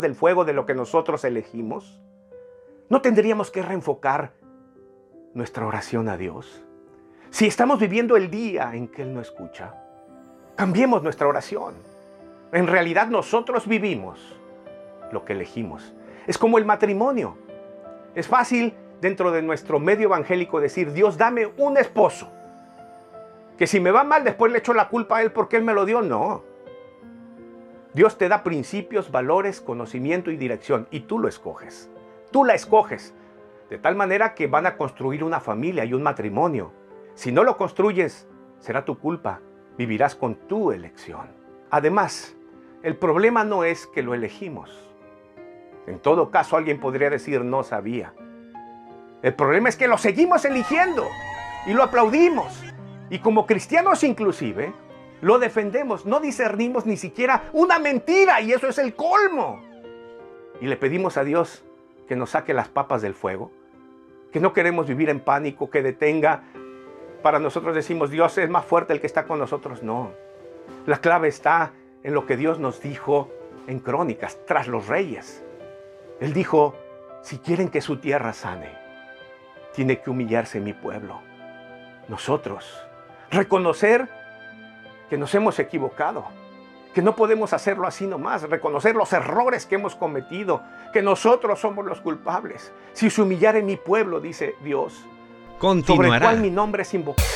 del fuego de lo que nosotros elegimos? ¿No tendríamos que reenfocar nuestra oración a Dios? Si estamos viviendo el día en que Él no escucha, cambiemos nuestra oración. En realidad nosotros vivimos lo que elegimos. Es como el matrimonio. Es fácil dentro de nuestro medio evangélico decir, Dios, dame un esposo. Que si me va mal, después le echo la culpa a Él porque Él me lo dio. No. Dios te da principios, valores, conocimiento y dirección y tú lo escoges. Tú la escoges. De tal manera que van a construir una familia y un matrimonio. Si no lo construyes, será tu culpa. Vivirás con tu elección. Además, el problema no es que lo elegimos. En todo caso, alguien podría decir no sabía. El problema es que lo seguimos eligiendo y lo aplaudimos. Y como cristianos inclusive, lo defendemos, no discernimos ni siquiera una mentira y eso es el colmo. Y le pedimos a Dios que nos saque las papas del fuego, que no queremos vivir en pánico, que detenga. Para nosotros decimos, Dios es más fuerte el que está con nosotros. No, la clave está en lo que Dios nos dijo en Crónicas, tras los reyes. Él dijo, si quieren que su tierra sane, tiene que humillarse mi pueblo. Nosotros, reconocer que nos hemos equivocado, que no podemos hacerlo así nomás, reconocer los errores que hemos cometido, que nosotros somos los culpables. Si se humillare mi pueblo, dice Dios, sobre el cual mi nombre es invocado.